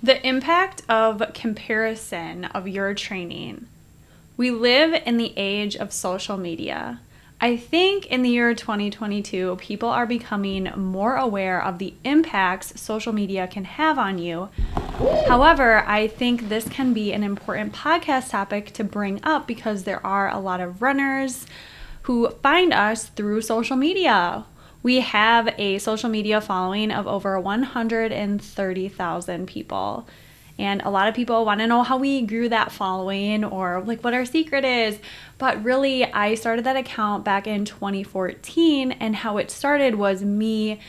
The impact of comparison of your training. We live in the age of social media. I think in the year 2022, people are becoming more aware of the impacts social media can have on you. However, I think this can be an important podcast topic to bring up because there are a lot of runners who find us through social media. We have a social media following of over 130,000 people. And a lot of people want to know how we grew that following or like what our secret is. But really, I started that account back in 2014, and how it started was me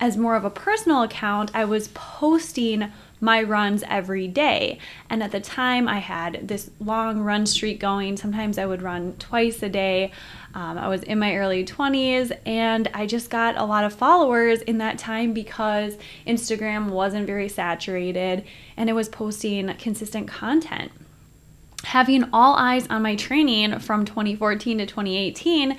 as more of a personal account. I was posting my runs every day. And at the time, I had this long run streak going. Sometimes I would run twice a day. Um, I was in my early 20s and I just got a lot of followers in that time because Instagram wasn't very saturated and it was posting consistent content. Having all eyes on my training from 2014 to 2018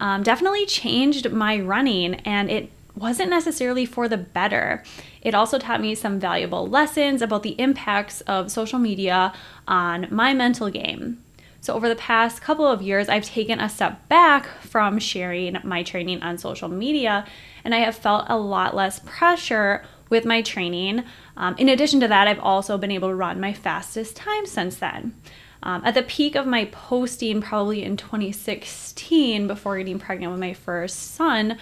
um, definitely changed my running and it wasn't necessarily for the better. It also taught me some valuable lessons about the impacts of social media on my mental game. So, over the past couple of years, I've taken a step back from sharing my training on social media, and I have felt a lot less pressure with my training. Um, in addition to that, I've also been able to run my fastest time since then. Um, at the peak of my posting, probably in 2016, before getting pregnant with my first son,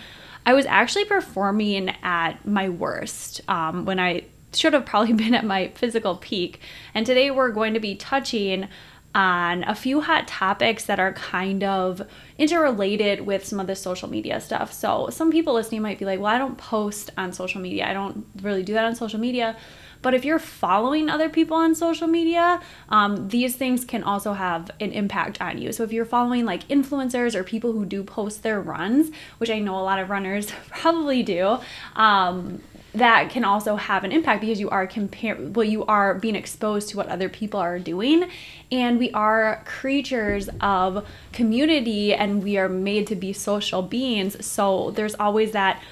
I was actually performing at my worst um, when I should have probably been at my physical peak. And today we're going to be touching on a few hot topics that are kind of interrelated with some of the social media stuff. So, some people listening might be like, well, I don't post on social media. I don't really do that on social media. But if you're following other people on social media, um, these things can also have an impact on you. So if you're following like influencers or people who do post their runs, which I know a lot of runners probably do, um, that can also have an impact because you are compare well you are being exposed to what other people are doing and we are creatures of community and we are made to be social beings so there's always that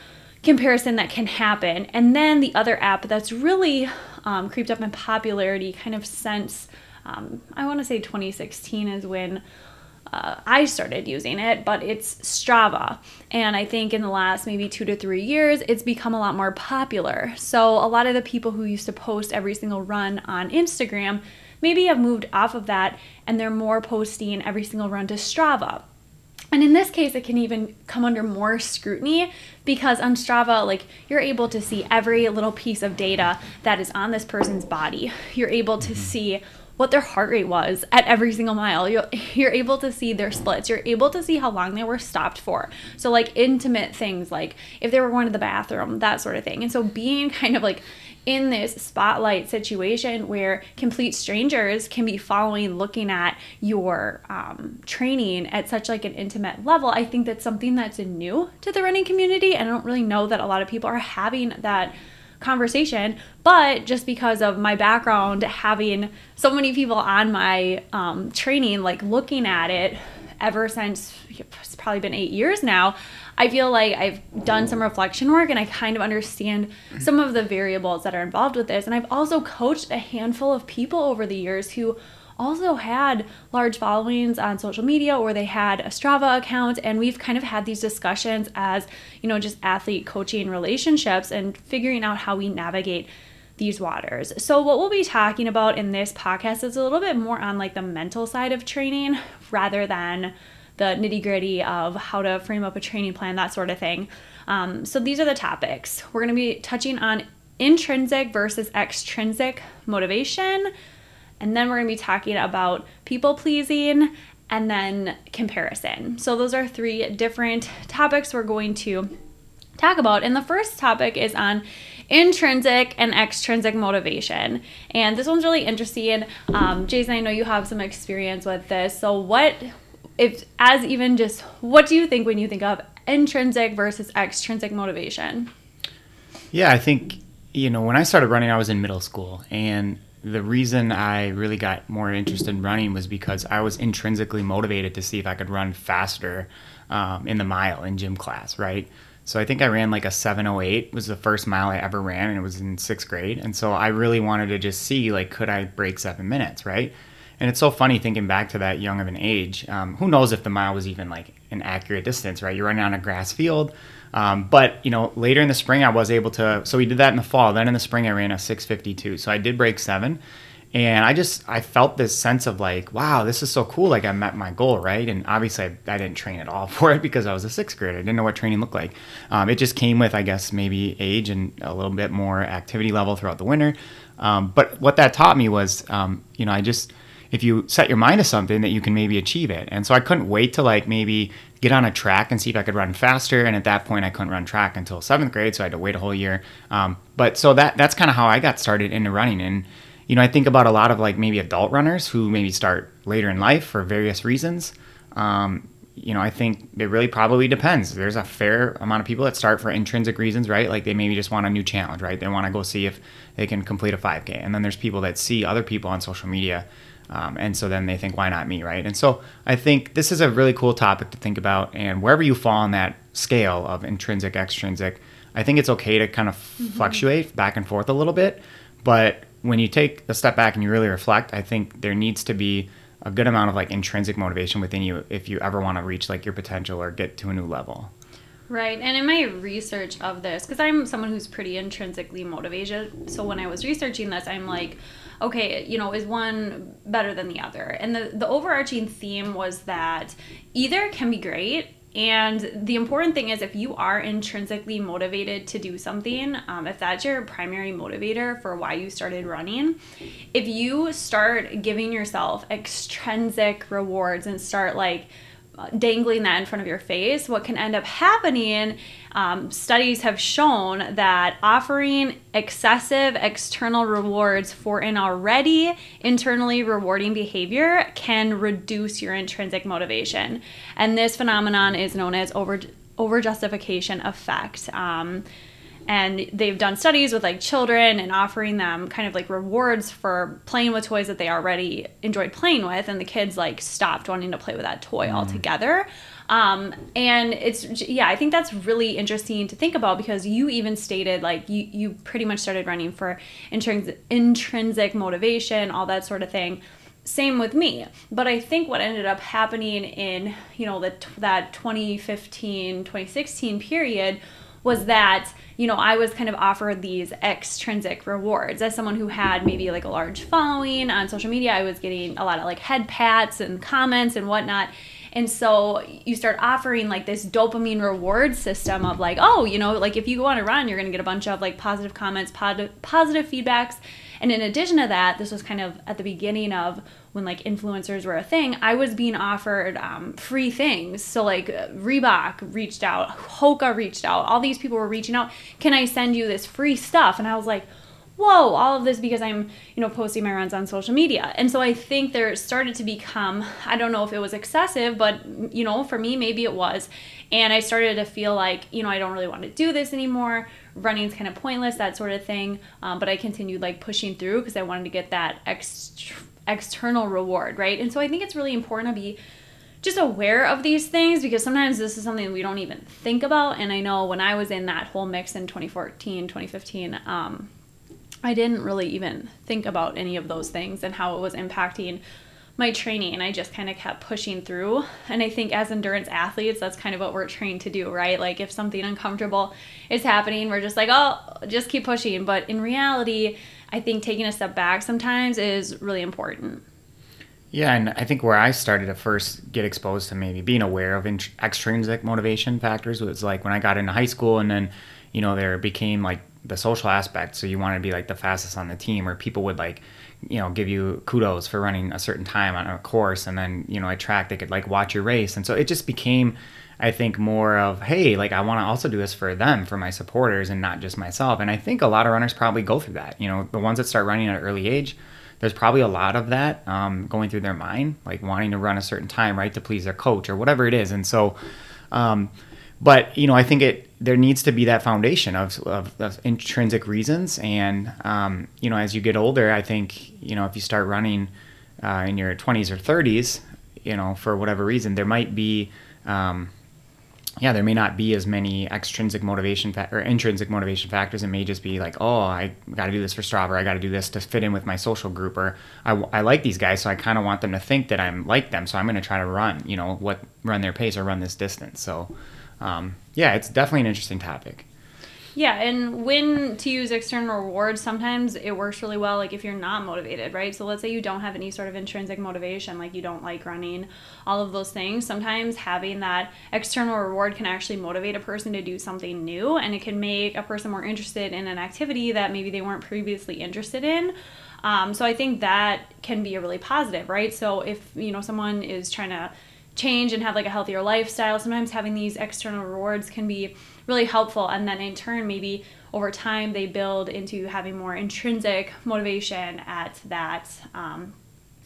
comparison that can happen and then the other app that's really um, creeped up in popularity kind of since um, i want to say 2016 is when uh, I started using it, but it's Strava. And I think in the last maybe two to three years, it's become a lot more popular. So a lot of the people who used to post every single run on Instagram maybe have moved off of that and they're more posting every single run to Strava. And in this case, it can even come under more scrutiny because on Strava, like you're able to see every little piece of data that is on this person's body. You're able to mm-hmm. see what their heart rate was at every single mile. You're, you're able to see their splits. You're able to see how long they were stopped for. So, like intimate things, like if they were going to the bathroom, that sort of thing. And so, being kind of like in this spotlight situation where complete strangers can be following looking at your um, training at such like an intimate level i think that's something that's new to the running community and i don't really know that a lot of people are having that conversation. But just because of my background, having so many people on my um, training, like looking at it ever since it's probably been eight years now, I feel like I've done some reflection work and I kind of understand some of the variables that are involved with this. And I've also coached a handful of people over the years who also had large followings on social media or they had a Strava account. And we've kind of had these discussions as, you know, just athlete coaching relationships and figuring out how we navigate these waters. So, what we'll be talking about in this podcast is a little bit more on like the mental side of training rather than the nitty gritty of how to frame up a training plan, that sort of thing. Um, so, these are the topics. We're going to be touching on intrinsic versus extrinsic motivation. And then we're going to be talking about people pleasing and then comparison. So, those are three different topics we're going to talk about. And the first topic is on intrinsic and extrinsic motivation. And this one's really interesting. Um, Jason, I know you have some experience with this. So, what, if, as even just, what do you think when you think of intrinsic versus extrinsic motivation? Yeah, I think, you know, when I started running, I was in middle school. And the reason I really got more interested in running was because I was intrinsically motivated to see if I could run faster um, in the mile in gym class, right? So I think I ran like a 708 was the first mile I ever ran and it was in 6th grade. And so I really wanted to just see like could I break 7 minutes, right? And it's so funny thinking back to that young of an age. Um, who knows if the mile was even like an accurate distance, right? You're running on a grass field. Um, but you know, later in the spring, I was able to. So we did that in the fall. Then in the spring, I ran a 6:52. So I did break seven, and I just I felt this sense of like, wow, this is so cool. Like I met my goal, right? And obviously I, I didn't train at all for it because I was a sixth grader. I didn't know what training looked like. Um, it just came with I guess maybe age and a little bit more activity level throughout the winter. Um, but what that taught me was, um, you know, I just if you set your mind to something that you can maybe achieve it. And so I couldn't wait to like maybe get on a track and see if I could run faster. And at that point, I couldn't run track until seventh grade, so I had to wait a whole year. Um, but so that that's kind of how I got started into running. And you know, I think about a lot of like maybe adult runners who maybe start later in life for various reasons. Um, you know, I think it really probably depends. There's a fair amount of people that start for intrinsic reasons, right? Like they maybe just want a new challenge, right? They want to go see if they can complete a 5K. And then there's people that see other people on social media. Um, and so then they think, why not me, right? And so I think this is a really cool topic to think about. And wherever you fall on that scale of intrinsic, extrinsic, I think it's okay to kind of mm-hmm. fluctuate back and forth a little bit. But when you take a step back and you really reflect, I think there needs to be a good amount of like intrinsic motivation within you if you ever want to reach like your potential or get to a new level. Right. And in my research of this, because I'm someone who's pretty intrinsically motivated, so when I was researching this, I'm like, okay, you know, is one better than the other? And the, the overarching theme was that either can be great and the important thing is if you are intrinsically motivated to do something, um, if that's your primary motivator for why you started running, if you start giving yourself extrinsic rewards and start like dangling that in front of your face, what can end up happening, um, studies have shown that offering excessive external rewards for an already internally rewarding behavior can reduce your intrinsic motivation. And this phenomenon is known as over over justification effect. Um, and they've done studies with like children and offering them kind of like rewards for playing with toys that they already enjoyed playing with. And the kids like stopped wanting to play with that toy mm. altogether. Um, and it's yeah i think that's really interesting to think about because you even stated like you, you pretty much started running for intrinsic, intrinsic motivation all that sort of thing. Same with me. But i think what ended up happening in you know the, that 2015 2016 period was that you know i was kind of offered these extrinsic rewards. As someone who had maybe like a large following on social media i was getting a lot of like head pats and comments and whatnot and so you start offering like this dopamine reward system of like oh you know like if you go on a run you're going to get a bunch of like positive comments positive positive feedbacks and in addition to that this was kind of at the beginning of when like influencers were a thing, I was being offered um, free things. So like Reebok reached out, Hoka reached out, all these people were reaching out. Can I send you this free stuff? And I was like, whoa, all of this because I'm, you know, posting my runs on social media. And so I think there started to become, I don't know if it was excessive, but, you know, for me, maybe it was. And I started to feel like, you know, I don't really want to do this anymore. Running's kind of pointless, that sort of thing. Um, but I continued like pushing through because I wanted to get that extra external reward, right? And so I think it's really important to be just aware of these things because sometimes this is something we don't even think about. And I know when I was in that whole mix in 2014, 2015, um, I didn't really even think about any of those things and how it was impacting my training and I just kind of kept pushing through. And I think as endurance athletes, that's kind of what we're trained to do, right? Like if something uncomfortable is happening, we're just like, oh, just keep pushing. But in reality, I think taking a step back sometimes is really important. Yeah, and I think where I started to first get exposed to maybe being aware of int- extrinsic motivation factors was like when I got into high school, and then you know there became like the social aspect. So you wanted to be like the fastest on the team, or people would like you know give you kudos for running a certain time on a course, and then you know at track they could like watch your race, and so it just became. I think more of hey, like I want to also do this for them, for my supporters, and not just myself. And I think a lot of runners probably go through that. You know, the ones that start running at an early age, there's probably a lot of that um, going through their mind, like wanting to run a certain time, right, to please their coach or whatever it is. And so, um, but you know, I think it there needs to be that foundation of, of, of intrinsic reasons. And um, you know, as you get older, I think you know if you start running uh, in your 20s or 30s, you know, for whatever reason, there might be um, yeah, there may not be as many extrinsic motivation fa- or intrinsic motivation factors. It may just be like, oh, I got to do this for Strava. I got to do this to fit in with my social group, or I, I like these guys, so I kind of want them to think that I'm like them. So I'm going to try to run, you know, what run their pace or run this distance. So, um, yeah, it's definitely an interesting topic. Yeah, and when to use external rewards, sometimes it works really well, like if you're not motivated, right? So let's say you don't have any sort of intrinsic motivation, like you don't like running, all of those things. Sometimes having that external reward can actually motivate a person to do something new, and it can make a person more interested in an activity that maybe they weren't previously interested in. Um, so I think that can be a really positive, right? So if you know someone is trying to change and have like a healthier lifestyle, sometimes having these external rewards can be really helpful. And then in turn, maybe over time, they build into having more intrinsic motivation at that um,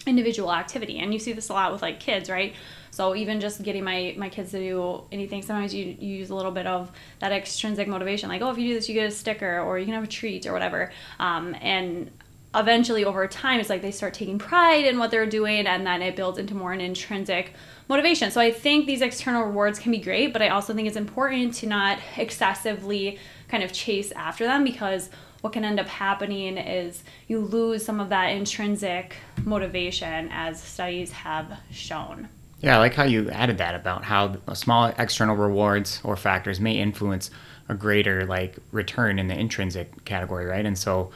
individual activity. And you see this a lot with like kids, right? So even just getting my my kids to do anything, sometimes you, you use a little bit of that extrinsic motivation, like oh, if you do this, you get a sticker, or you can have a treat, or whatever. Um, and eventually, over time, it's like they start taking pride in what they're doing, and then it builds into more an intrinsic motivation. So I think these external rewards can be great, but I also think it's important to not excessively kind of chase after them because what can end up happening is you lose some of that intrinsic motivation as studies have shown. Yeah, I like how you added that about how small external rewards or factors may influence a greater like return in the intrinsic category, right? And so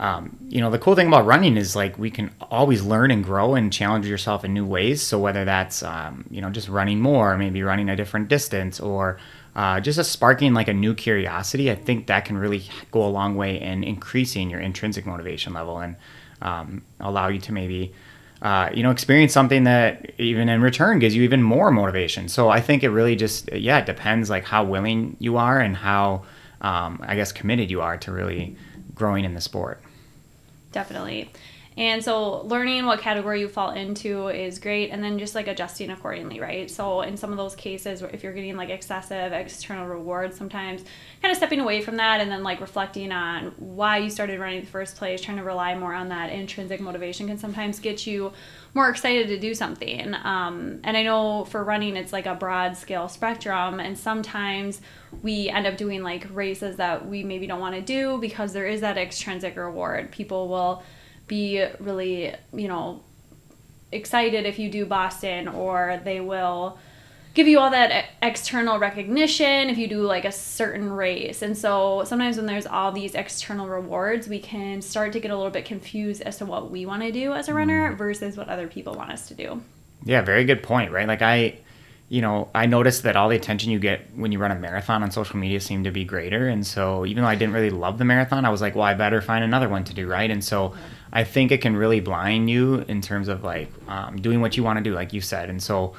um, you know, the cool thing about running is like we can always learn and grow and challenge yourself in new ways. So whether that's um, you know just running more, maybe running a different distance, or uh, just a sparking like a new curiosity, I think that can really go a long way in increasing your intrinsic motivation level and um, allow you to maybe uh, you know experience something that even in return gives you even more motivation. So I think it really just yeah it depends like how willing you are and how um, I guess committed you are to really growing in the sport definitely. And so learning what category you fall into is great and then just like adjusting accordingly, right? So in some of those cases if you're getting like excessive external rewards sometimes kind of stepping away from that and then like reflecting on why you started running in the first place, trying to rely more on that intrinsic motivation can sometimes get you more excited to do something. Um, and I know for running it's like a broad scale spectrum and sometimes we end up doing like races that we maybe don't want to do because there is that extrinsic reward. People will be really, you know, excited if you do Boston, or they will give you all that external recognition if you do like a certain race. And so sometimes when there's all these external rewards, we can start to get a little bit confused as to what we want to do as a runner mm. versus what other people want us to do. Yeah, very good point, right? Like I you know, I noticed that all the attention you get when you run a marathon on social media seemed to be greater. And so even though I didn't really love the marathon, I was like, well, I better find another one to do, right? And so I think it can really blind you in terms of like um, doing what you want to do, like you said. And so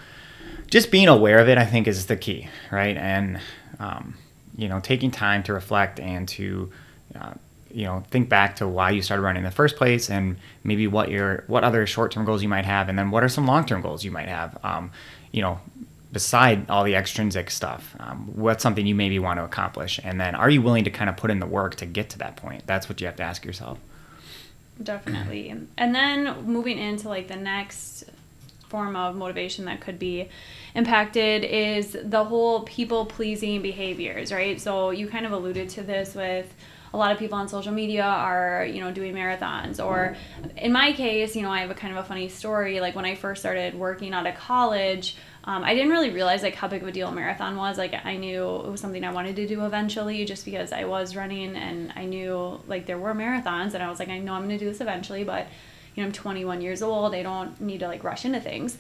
just being aware of it, I think, is the key, right? And, um, you know, taking time to reflect and to, uh, you know, think back to why you started running in the first place and maybe what your, what other short term goals you might have. And then what are some long term goals you might have. Um, you know, beside all the extrinsic stuff um, what's something you maybe want to accomplish and then are you willing to kind of put in the work to get to that point that's what you have to ask yourself definitely and then moving into like the next form of motivation that could be impacted is the whole people pleasing behaviors, right? So you kind of alluded to this with a lot of people on social media are you know doing marathons or in my case you know i have a kind of a funny story like when i first started working out of college um, I didn't really realize like how big of a deal a marathon was. Like I knew it was something I wanted to do eventually, just because I was running and I knew like there were marathons, and I was like, I know I'm going to do this eventually, but you know I'm 21 years old. I don't need to like rush into things.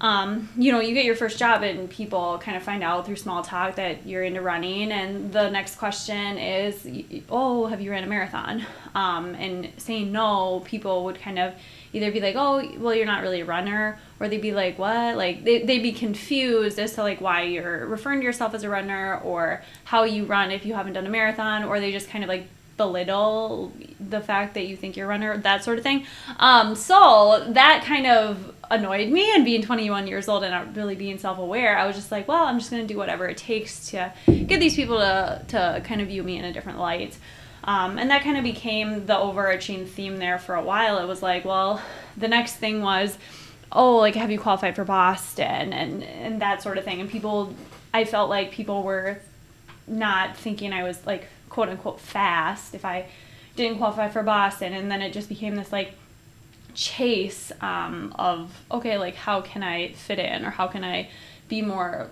Um, you know, you get your first job and people kind of find out through small talk that you're into running, and the next question is, "Oh, have you ran a marathon?" Um, and saying no, people would kind of either be like, oh, well, you're not really a runner, or they'd be like, what? Like, they, they'd be confused as to, like, why you're referring to yourself as a runner or how you run if you haven't done a marathon, or they just kind of, like, belittle the fact that you think you're a runner, that sort of thing. Um, so that kind of annoyed me and being 21 years old and not really being self-aware i was just like well i'm just going to do whatever it takes to get these people to, to kind of view me in a different light um, and that kind of became the overarching theme there for a while. It was like, well, the next thing was, oh, like, have you qualified for Boston and, and that sort of thing. And people, I felt like people were not thinking I was like, quote unquote, fast if I didn't qualify for Boston. And then it just became this like chase um, of, okay, like, how can I fit in or how can I be more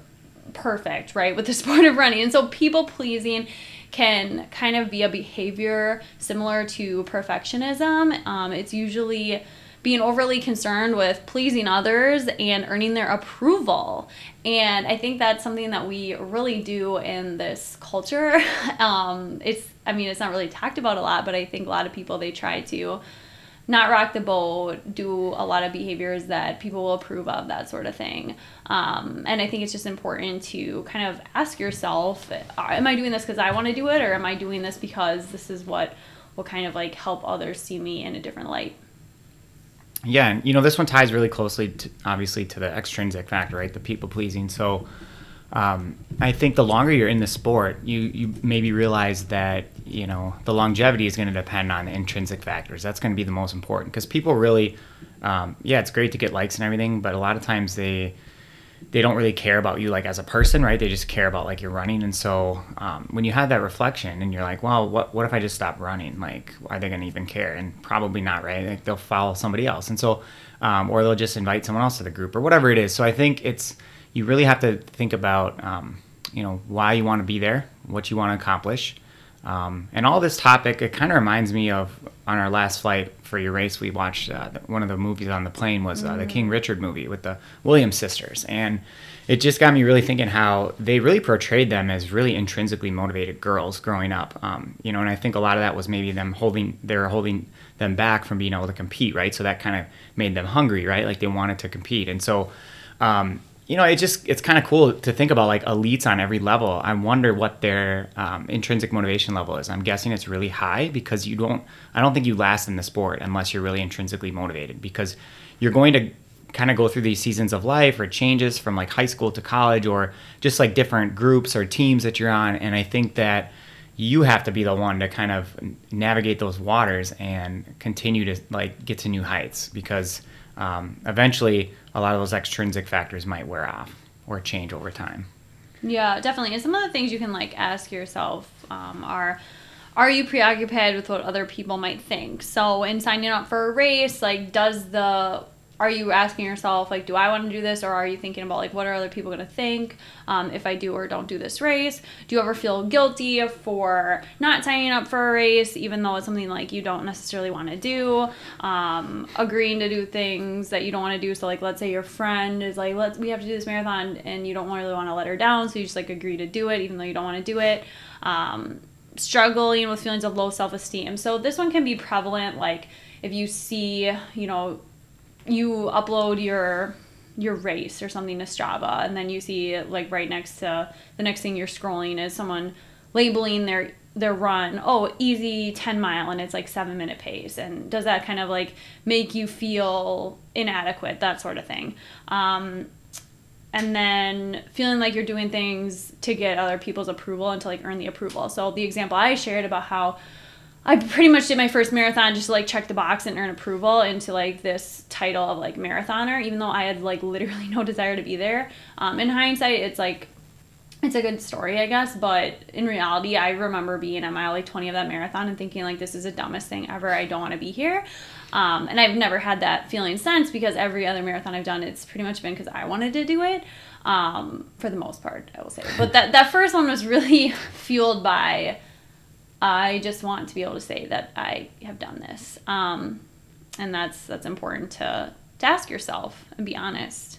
perfect, right, with the sport of running. And so people pleasing can kind of be a behavior similar to perfectionism. Um, it's usually being overly concerned with pleasing others and earning their approval. And I think that's something that we really do in this culture. Um, it's, I mean, it's not really talked about a lot, but I think a lot of people, they try to not rock the boat, do a lot of behaviors that people will approve of, that sort of thing. Um, and I think it's just important to kind of ask yourself, uh, am I doing this because I want to do it, or am I doing this because this is what will kind of like help others see me in a different light? Yeah, and you know this one ties really closely, to, obviously, to the extrinsic factor, right? The people pleasing. So um, I think the longer you're in the sport, you you maybe realize that you know the longevity is going to depend on the intrinsic factors. That's going to be the most important because people really, um, yeah, it's great to get likes and everything, but a lot of times they they don't really care about you like as a person, right? They just care about like you're running. And so um, when you have that reflection and you're like, well, what what if I just stop running? Like, are they to even care? And probably not, right? Like they'll follow somebody else, and so um, or they'll just invite someone else to the group or whatever it is. So I think it's you really have to think about um, you know why you want to be there, what you want to accomplish, um, and all this topic. It kind of reminds me of on our last flight for your race. We watched uh, one of the movies on the plane was uh, the King Richard movie with the Williams sisters, and it just got me really thinking how they really portrayed them as really intrinsically motivated girls growing up. Um, you know, and I think a lot of that was maybe them holding they're holding them back from being able to compete, right? So that kind of made them hungry, right? Like they wanted to compete, and so. Um, you know, it just it's kind of cool to think about like elites on every level. I wonder what their um, intrinsic motivation level is. I'm guessing it's really high because you don't. I don't think you last in the sport unless you're really intrinsically motivated because you're going to kind of go through these seasons of life or changes from like high school to college or just like different groups or teams that you're on. And I think that you have to be the one to kind of navigate those waters and continue to like get to new heights because um, eventually a lot of those extrinsic factors might wear off or change over time. Yeah, definitely. And some of the things you can like ask yourself um, are are you preoccupied with what other people might think? So in signing up for a race, like does the are you asking yourself like do i want to do this or are you thinking about like what are other people going to think um, if i do or don't do this race? Do you ever feel guilty for not signing up for a race even though it's something like you don't necessarily want to do? Um, agreeing to do things that you don't want to do so like let's say your friend is like let's we have to do this marathon and you don't really want to let her down so you just like agree to do it even though you don't want to do it. Um, struggling with feelings of low self-esteem. So this one can be prevalent like if you see you know you upload your your race or something to Strava, and then you see like right next to the next thing you're scrolling is someone labeling their their run oh easy 10 mile and it's like seven minute pace. And does that kind of like make you feel inadequate that sort of thing? Um, and then feeling like you're doing things to get other people's approval and to like earn the approval. So the example i shared about how I pretty much did my first marathon just to like check the box and earn approval into like this title of like marathoner, even though I had like literally no desire to be there. Um, in hindsight, it's like it's a good story, I guess, but in reality, I remember being at mile like 20 of that marathon and thinking like this is the dumbest thing ever. I don't want to be here. Um, and I've never had that feeling since because every other marathon I've done, it's pretty much been because I wanted to do it. Um, for the most part, I will say. But that that first one was really fueled by I just want to be able to say that I have done this. Um, and that's that's important to to ask yourself and be honest.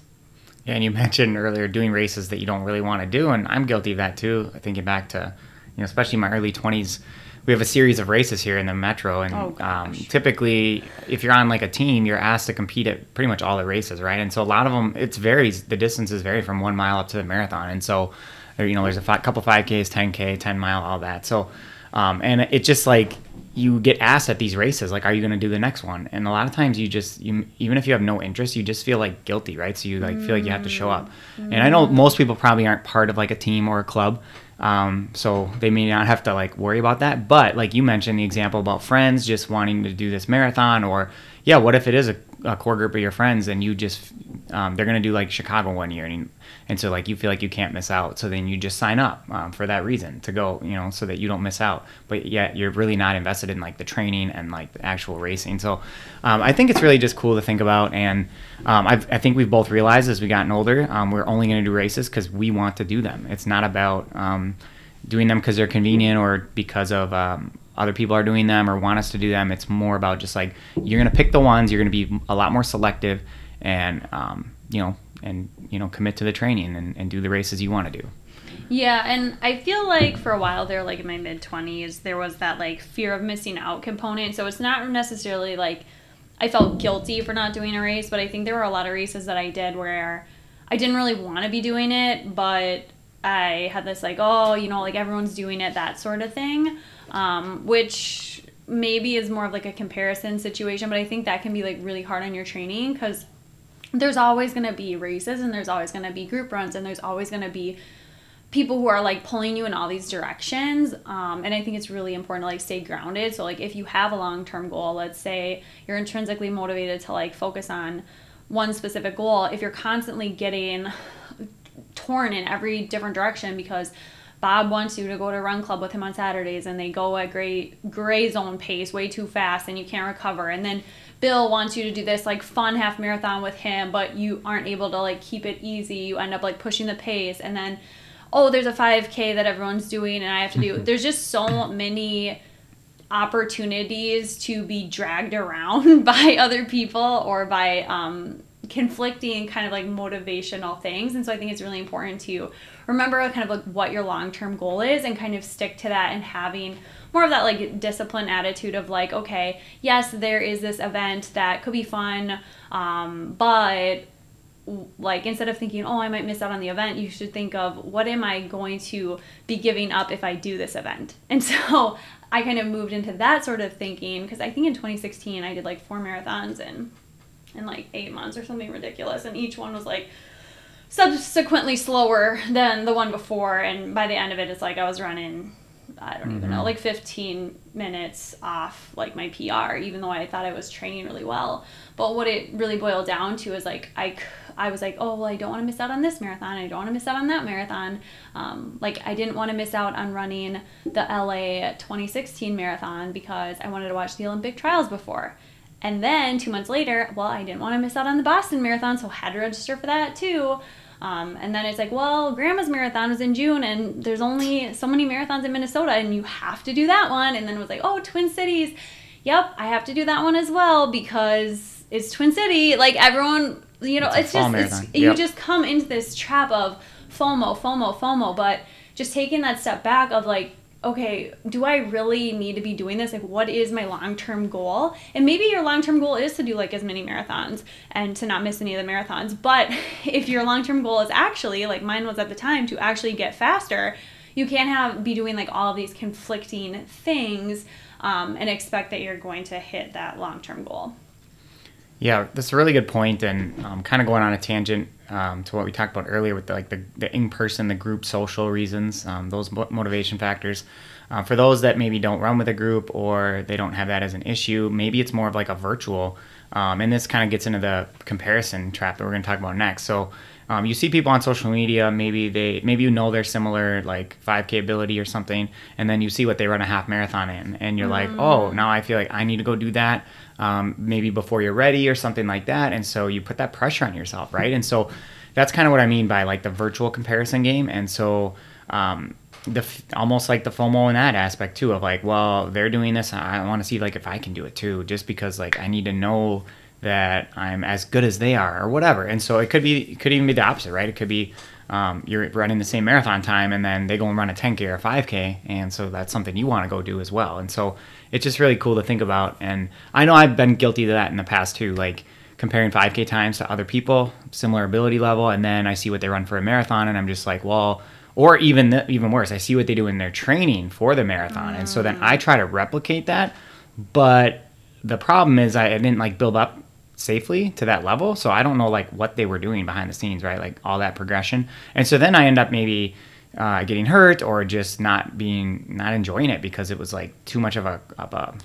Yeah, and you mentioned earlier doing races that you don't really want to do, and I'm guilty of that too. Thinking back to, you know, especially my early 20s, we have a series of races here in the metro, and Oh, um, typically, if you're on like a team, you're asked to compete at pretty much all the races, right? And so a lot of them, it varies. The distances vary from one mile up to the marathon, and so, you know, there's a couple 5Ks, 10K, 10 mile, all that. So, um, and it just like you get asked at these races like are you going to do the next one? And a lot of times you just you even if you have no interest you just feel like guilty right? So you like feel like you have to show up. And i know most people probably aren't part of like a team or a club um, so they may not have to like worry about that. But like you mentioned the example about friends just wanting to do this marathon or yeah what if it is a, a core group of your friends and you just um, they're going to do like chicago one year and, and so like you feel like you can't miss out. So then you just sign up um, for that reason to go you know so that you don't miss out. But yet you're really not invested in like the training and like the actual racing. So um, i think it's really just cool to think about and um, i think we've both realized as we've gotten older um, we're only going to do races because we want to do them. It's not about um, doing them because they're convenient or because of um, other people are doing them or want us to do them. It's more about just like you're to pick the ones you're to be a lot more selective and um, you know and you know commit to the training and, and do the races you want to do. Yeah, and I feel like for a while there, like in my mid 20s, there was that like fear of missing out component. So it's not necessarily like I felt guilty for not doing a race, but I think there were a lot of races that I did where I didn't really want to be doing it, but I had this like, oh, you know, like everyone's doing it, that sort of thing, um, which maybe is more of like a comparison situation, but I think that can be like really hard on your training because there's always going to be races and there's always going to be group runs and there's always going to be people who are like pulling you in all these directions. Um, and i think it's really important to like stay grounded. So like if you have a long-term goal let's say you're intrinsically motivated to like focus on one specific goal if you're constantly getting torn in every different direction because Bob wants you to go to a run club with him on Saturdays and they go at gray gray zone pace way too fast and you can't recover. And then Bill wants you to do this like fun half marathon with him but you aren't able to like keep it easy. You end up like pushing the pace and then oh there's a 5k that everyone's doing and I have to do there's just so many opportunities to be dragged around by other people or by um, conflicting kind of like motivational things. And so i think it's really important to remember kind of like what your long-term goal is and kind of stick to that and having more of that like discipline attitude of like okay yes there is this event that could be fun um, but like instead of thinking oh i might miss out on the event you should think of what am i going to be giving up if i do this event? And so i kind of moved into that sort of thinking because i think in 2016 i did like four marathons in in like eight months or something ridiculous and each one was like subsequently slower than the one before and by the end of it it's like i was running i don't even know like 15 minutes off like my pr even though i thought i was training really well but what it really boiled down to is like I, I was like, oh, well, I don't want to miss out on this marathon. I don't want to miss out on that marathon. Um, like, I didn't want to miss out on running the LA 2016 marathon because I wanted to watch the Olympic trials before. And then two months later, well, I didn't want to miss out on the Boston Marathon, so I had to register for that too. Um, and then it's like, well, Grandma's Marathon was in June, and there's only so many marathons in Minnesota, and you have to do that one. And then it was like, oh, Twin Cities. Yep, I have to do that one as well because it's Twin City. Like everyone, you know, It's it's, just it's, you just come into this trap of FOMO, FOMO, FOMO. But just taking that step back of like, okay, do I really need to be doing this? Like, what is my long term goal? And maybe your long term goal is to do like as many marathons and to not miss any of the marathons. But if your long term goal is actually, like mine was at the time, to actually get faster, you can't have be doing like all of these conflicting things um, and expect that you're going to hit that long term goal. Yeah, that's a really good point, and um, kind of going on a tangent um, to what we talked about earlier with the, like the, the in-person, the group social reasons, um, those motivation factors. Uh, for those that maybe don't run with a group or they don't have that as an issue, maybe it's more of like a virtual. Um, and this kind of gets into the comparison trap that we're going to talk about next. So um, you see people on social media, maybe they maybe you know they're similar, like 5K ability or something, and then you see what they run a half marathon in, and you're mm. like, oh, now I feel like I need to go do that um, maybe before you're ready or something like that. And so you put that pressure on yourself, right? And so that's kind of what I mean by like the virtual comparison game. And so um, the almost like the FOMO in that aspect too of like, well, they're doing this, I want to see like if I can do it too, just because like I need to know that I'm as good as they are or whatever. And so it could be, it could even be the opposite, right? It could be um, you're running the same marathon time and then they go and run a 10k or 5k and so that's something you want to go do as well and so it's just really cool to think about and i know i've been guilty of that in the past too like comparing 5k times to other people similar ability level and then i see what they run for a marathon and i'm just like well or even the, even worse i see what they do in their training for the marathon mm. and so then i try to replicate that but the problem is I, I didn't like build up safely to that level. So I don't know like what they were doing behind the scenes, right? Like all that progression. And so then I end up maybe uh, getting hurt or just not being not enjoying it because it was like too much of a of a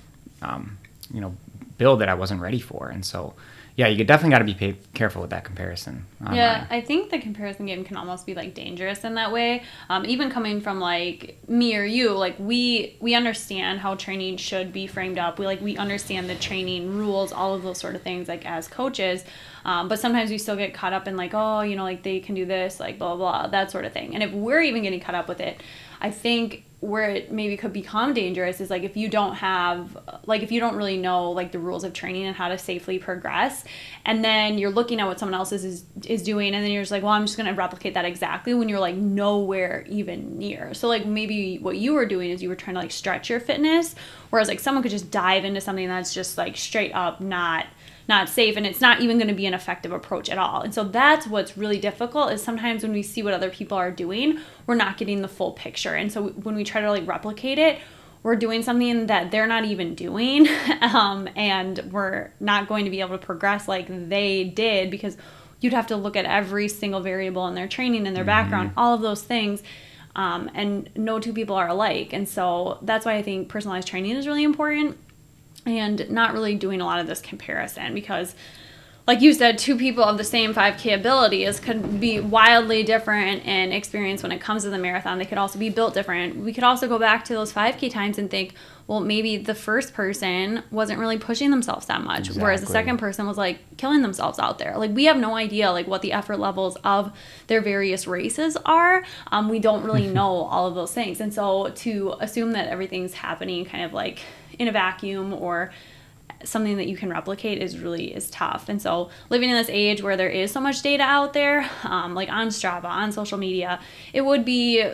um, you know build that I wasn't ready for. And so yeah, you definitely got to be pay- careful with that comparison. Online. Yeah, I think the comparison game can almost be like dangerous in that way. Um, even coming from like me or you, like we we understand how training should be framed up. We like we understand the training rules, all of those sort of things, like as coaches. Um, but sometimes we still get caught up in like, oh, you know, like they can do this, like blah blah, blah that sort of thing. And if we're even getting caught up with it, I think where it maybe could become dangerous is like if you don't have like if you don't really know like the rules of training and how to safely progress and then you're looking at what someone else is is, is doing and then you're just like well i'm just going to replicate that exactly when you're like nowhere even near. So like maybe what you were doing is you were trying to like stretch your fitness whereas like someone could just dive into something that's just like straight up not not safe and it's not even going to be an effective approach at all. And so that's what's really difficult is sometimes when we see what other people are doing, we're not getting the full picture. And so when we try to like replicate it, we're doing something that they're not even doing um, and we're not going to be able to progress like they did because you'd have to look at every single variable in their training and their mm-hmm. background all of those things um, and no two people are alike and so that's why i think personalized training is really important and not really doing a lot of this comparison because like you said, two people of the same 5K abilities could be wildly different in experience when it comes to the marathon. They could also be built different. We could also go back to those 5K times and think, well, maybe the first person wasn't really pushing themselves that much, exactly. whereas the second person was like killing themselves out there. Like we have no idea like what the effort levels of their various races are. Um, we don't really know all of those things, and so to assume that everything's happening kind of like in a vacuum or something that you can replicate is really is tough. And so living in this age where there is so much data out there um, like on strava on social media it would be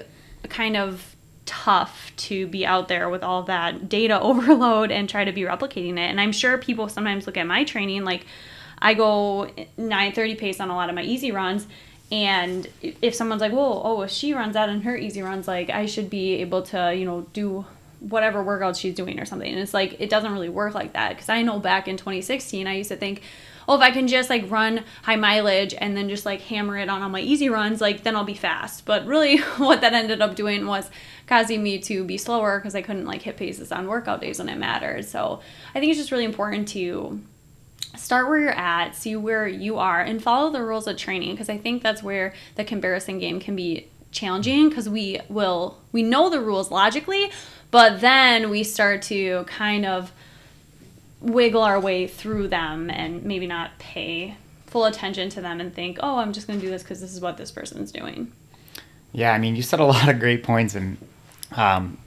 kind of tough to be out there with all that data overload and try to be replicating it. And i'm sure people sometimes look at my training like i go 930 pace on a lot of my easy runs and if someone's like, "Well, oh, if she runs that in her easy runs, like I should be able to, you know, do whatever workout she's doing or something. And it's like it doesn't really work like that because I know back in 2016 I used to think, oh, if I can just like run high mileage and then just like hammer it on all my easy runs, like then I'll be fast. But really, what that ended up doing was causing me to be slower because I couldn't like hit paces on workout days when it mattered. So I think it's just really important to start where you're at, see where you are, and follow the rules of training because I think that's where the comparison game can be challenging because we will we know the rules logically but then we start to kind of wiggle our way through them and maybe not pay full attention to them and think, oh, I'm just going to do this because this is what this person's doing. Yeah, I mean, you said a lot of great points, and um,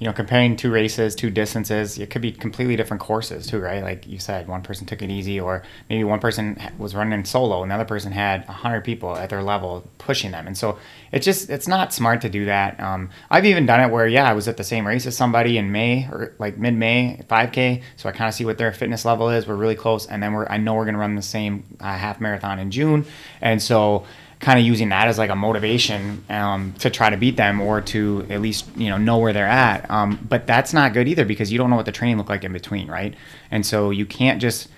you know, comparing two races, two distances, it could be completely different courses too, right? Like you said, one person took it easy, or maybe one person was running solo, another person had hundred people at their level pushing them, and so it's just it's not smart to do that. Um, I've even done it where yeah, I was at the same race as somebody in May or like mid May, 5K, so I kind of see what their fitness level is. We're really close, and then we're I know we're gonna run the same uh, half marathon in June, and so kind of using that as like a motivation um, to try to beat them or to at least you know know where they're at. Um, but that's not good either because you don't know what the training looked like in between, right? And so you can't just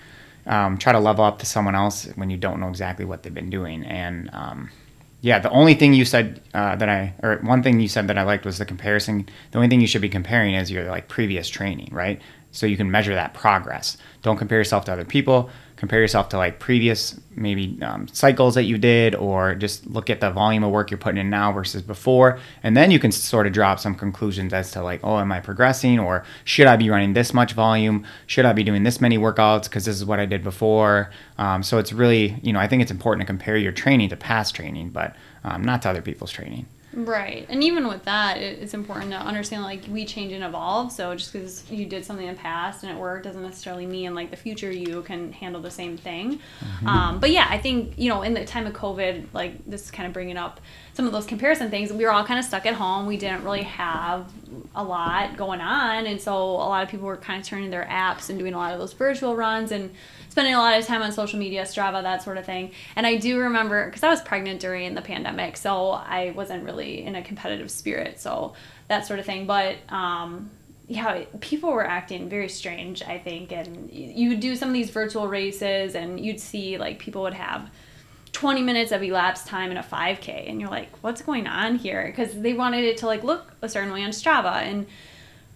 um, try to level up to someone else when you don't know exactly what they've been doing. And um, yeah, the only thing you said uh, that I, or one thing you said that I liked was the comparison. The only thing you should be comparing is your like previous training, right? So you can measure that progress. Don't compare yourself to other people compare yourself to like previous maybe um, cycles that you did or just look at the volume of work you're putting in now versus before and then you can sort of drop some conclusions as to like oh am i progressing or should i be running this much volume? Should i be doing this many workouts because this is what i did before? Um, so it's really you know i think it's important to compare your training to past training but um, not to other people's training Right. And even with that, it's important to understand like we change and evolve. So just because you did something in the past and it worked doesn't necessarily mean like the future you can handle the same thing. Mm-hmm. Um, but yeah, I think, you know, in the time of COVID, like this is kind of bringing up some of those comparison things. We were all kind of stuck at home. We didn't really have a lot going on. And so a lot of people were kind of turning their apps and doing a lot of those virtual runs and spending a lot of time on social media, Strava, that sort of thing. And I do remember because I was pregnant during the pandemic, so I wasn't really in a competitive spirit, so that sort of thing. But um, yeah, people were acting very strange, I think. And you would do some of these virtual races, and you'd see like people would have 20 minutes of elapsed time in a 5K, and you're like, what's going on here? Because they wanted it to like look a certain way on Strava, and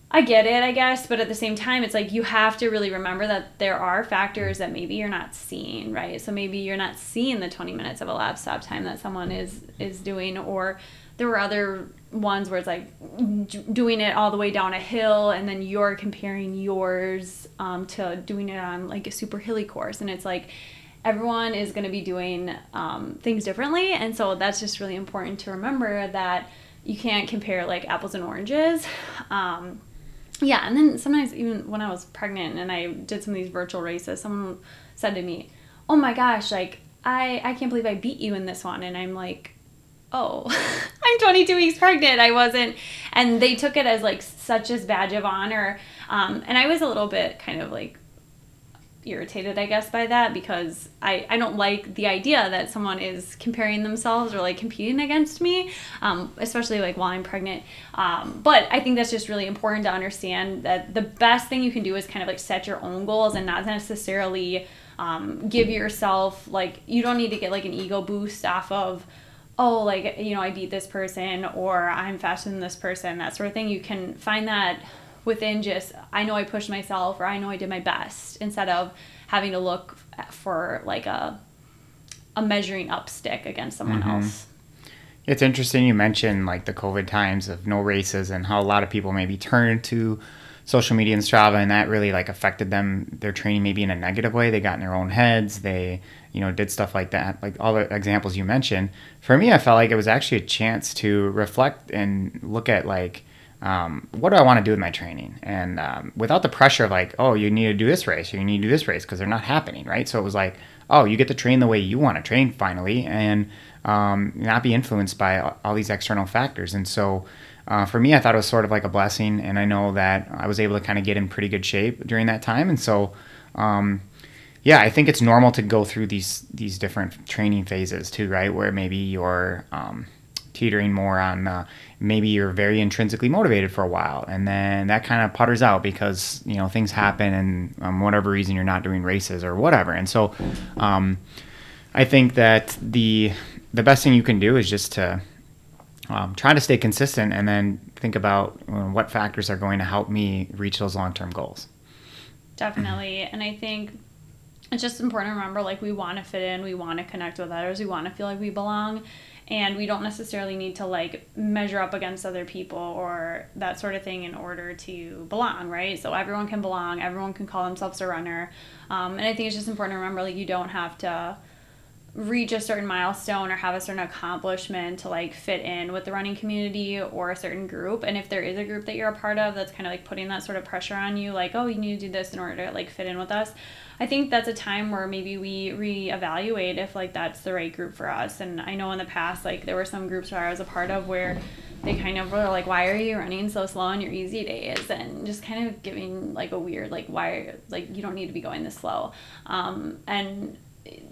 I get it, I guess, but at the same time, it's like you have to really remember that there are factors that maybe you're not seeing, right? So maybe you're not seeing the 20 minutes of a lab stop time that someone is is doing, or there were other ones where it's like doing it all the way down a hill, and then you're comparing yours um, to doing it on like a super hilly course, and it's like everyone is going to be doing um, things differently, and so that's just really important to remember that you can't compare like apples and oranges. Um, yeah, and then sometimes even when I was pregnant and I did some of these virtual races, someone said to me, "Oh my gosh, like I I can't believe I beat you in this one." And I'm like, "Oh, I'm 22 weeks pregnant. I wasn't." And they took it as like such a badge of honor. Um, and I was a little bit kind of like irritated, I guess, by that because I, I don't like the idea that someone is comparing themselves or like competing against me, um, especially like while I'm pregnant. Um, but I think that's just really important to understand that the best thing you can do is kind of like set your own goals and not necessarily um, give yourself like, you don't need to get like an ego boost off of oh, like, you know, I beat this person or I'm faster than this person, that sort of thing. You can find that within just I know I pushed myself or I know I did my best instead of having to look for like a a measuring up stick against someone mm-hmm. else. It's interesting you mentioned like the COVID times of no races and how a lot of people maybe turned to social media and Strava and that really like affected them their training maybe in a negative way. They got in their own heads. They, you know, did stuff like that. Like all the examples you mentioned. For me I felt like it was actually a chance to reflect and look at like um, what do I want to do with my training? And um, without the pressure of like, oh, you need to do this race, or you need to do this race because they're not happening, right? So it was like, oh, you get to train the way you want to train finally, and um, not be influenced by all these external factors. And so uh, for me, I thought it was sort of like a blessing, and I know that I was able to kind of get in pretty good shape during that time. And so, um, yeah, I think it's normal to go through these these different training phases too, right? Where maybe you're um, teetering more on uh, maybe you're very intrinsically motivated for a while and then that kind of putters out because you know things happen and um, whatever reason you're not doing races or whatever. And so um, i think that the the best thing you can do is just to um, try to stay consistent and then think about uh, what factors are going to help me reach those long-term goals. Definitely. And i think it's just important to remember like we want to fit in we want to connect with others we want to feel like we belong and we don't necessarily need to like measure up against other people or that sort of thing in order to belong right? So everyone can belong everyone can call themselves a runner. Um, and i think it's just important to remember like you don't have to reach a certain milestone or have a certain accomplishment to like fit in with the running community or a certain group. And if there is a group that you're a part of that's kind of like putting that sort of pressure on you like oh you need to do this in order to like fit in with us I think that's a time where maybe we reevaluate if like that's the right group for us. And I know in the past, like there were some groups where I was a part of where they kind of were like, "Why are you running so slow on your easy days?" and just kind of giving like a weird like, "Why like you don't need to be going this slow," um, and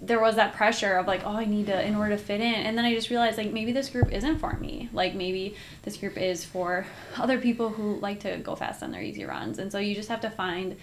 there was that pressure of like, oh, I need to in order to fit in. And then I just realized like maybe this group isn't for me. Like maybe this group is for other people who like to go fast on their easy runs. And so you just have to find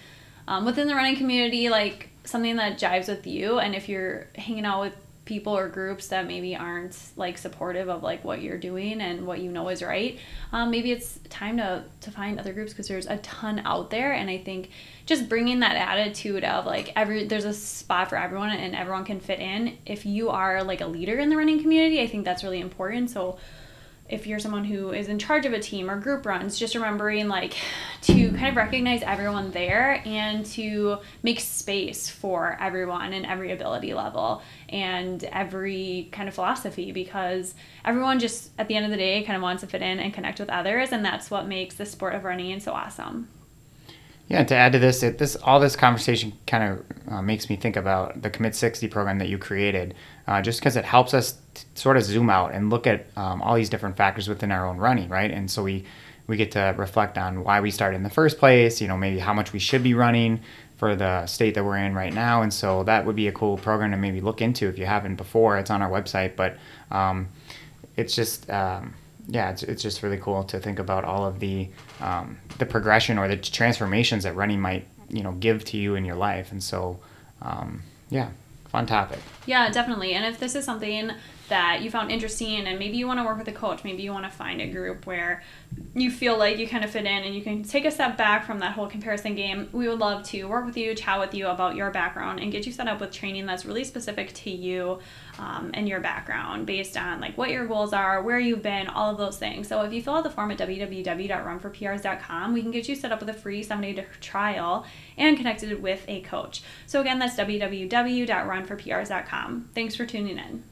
um, within the running community, like something that jives with you. And if you're hanging out with people or groups that maybe aren't like supportive of like what you're doing and what you know is right um, maybe it's time to to find other groups because there's a ton out there and i think just bringing that attitude of like every there's a spot for everyone and everyone can fit in if you are like a leader in the running community i think that's really important so if you're someone who is in charge of a team or group runs, just remembering like to kind of recognize everyone there and to make space for everyone and every ability level and every kind of philosophy because everyone just at the end of the day kind of wants to fit in and connect with others and that's what makes the sport of running so awesome. Yeah, to add to this, it, this all this conversation kind of uh, makes me think about the Commit 60 program that you created, uh, just because it helps us t- sort of zoom out and look at um, all these different factors within our own running, right? And so we we get to reflect on why we started in the first place, you know, maybe how much we should be running for the state that we're in right now, and so that would be a cool program to maybe look into if you haven't before. It's on our website, but um, it's just. Um, yeah, it's, it's just really cool to think about all of the um, the progression or the transformations that running might you know give to you in your life, and so um, yeah, fun topic. Yeah, definitely. And if this is something that you found interesting and maybe you want to work with a coach, maybe you want to find a group where you feel like you kind of fit in and you can take a step back from that whole comparison game, we would love to work with you, chat with you about your background, and get you set up with training that's really specific to you um, and your background based on like what your goals are, where you've been, all of those things. So if you fill out the form at www.runforprs.com, we can get you set up with a free seven day trial and connected with a coach. So again, that's www.runforprs.com. Thanks for tuning in.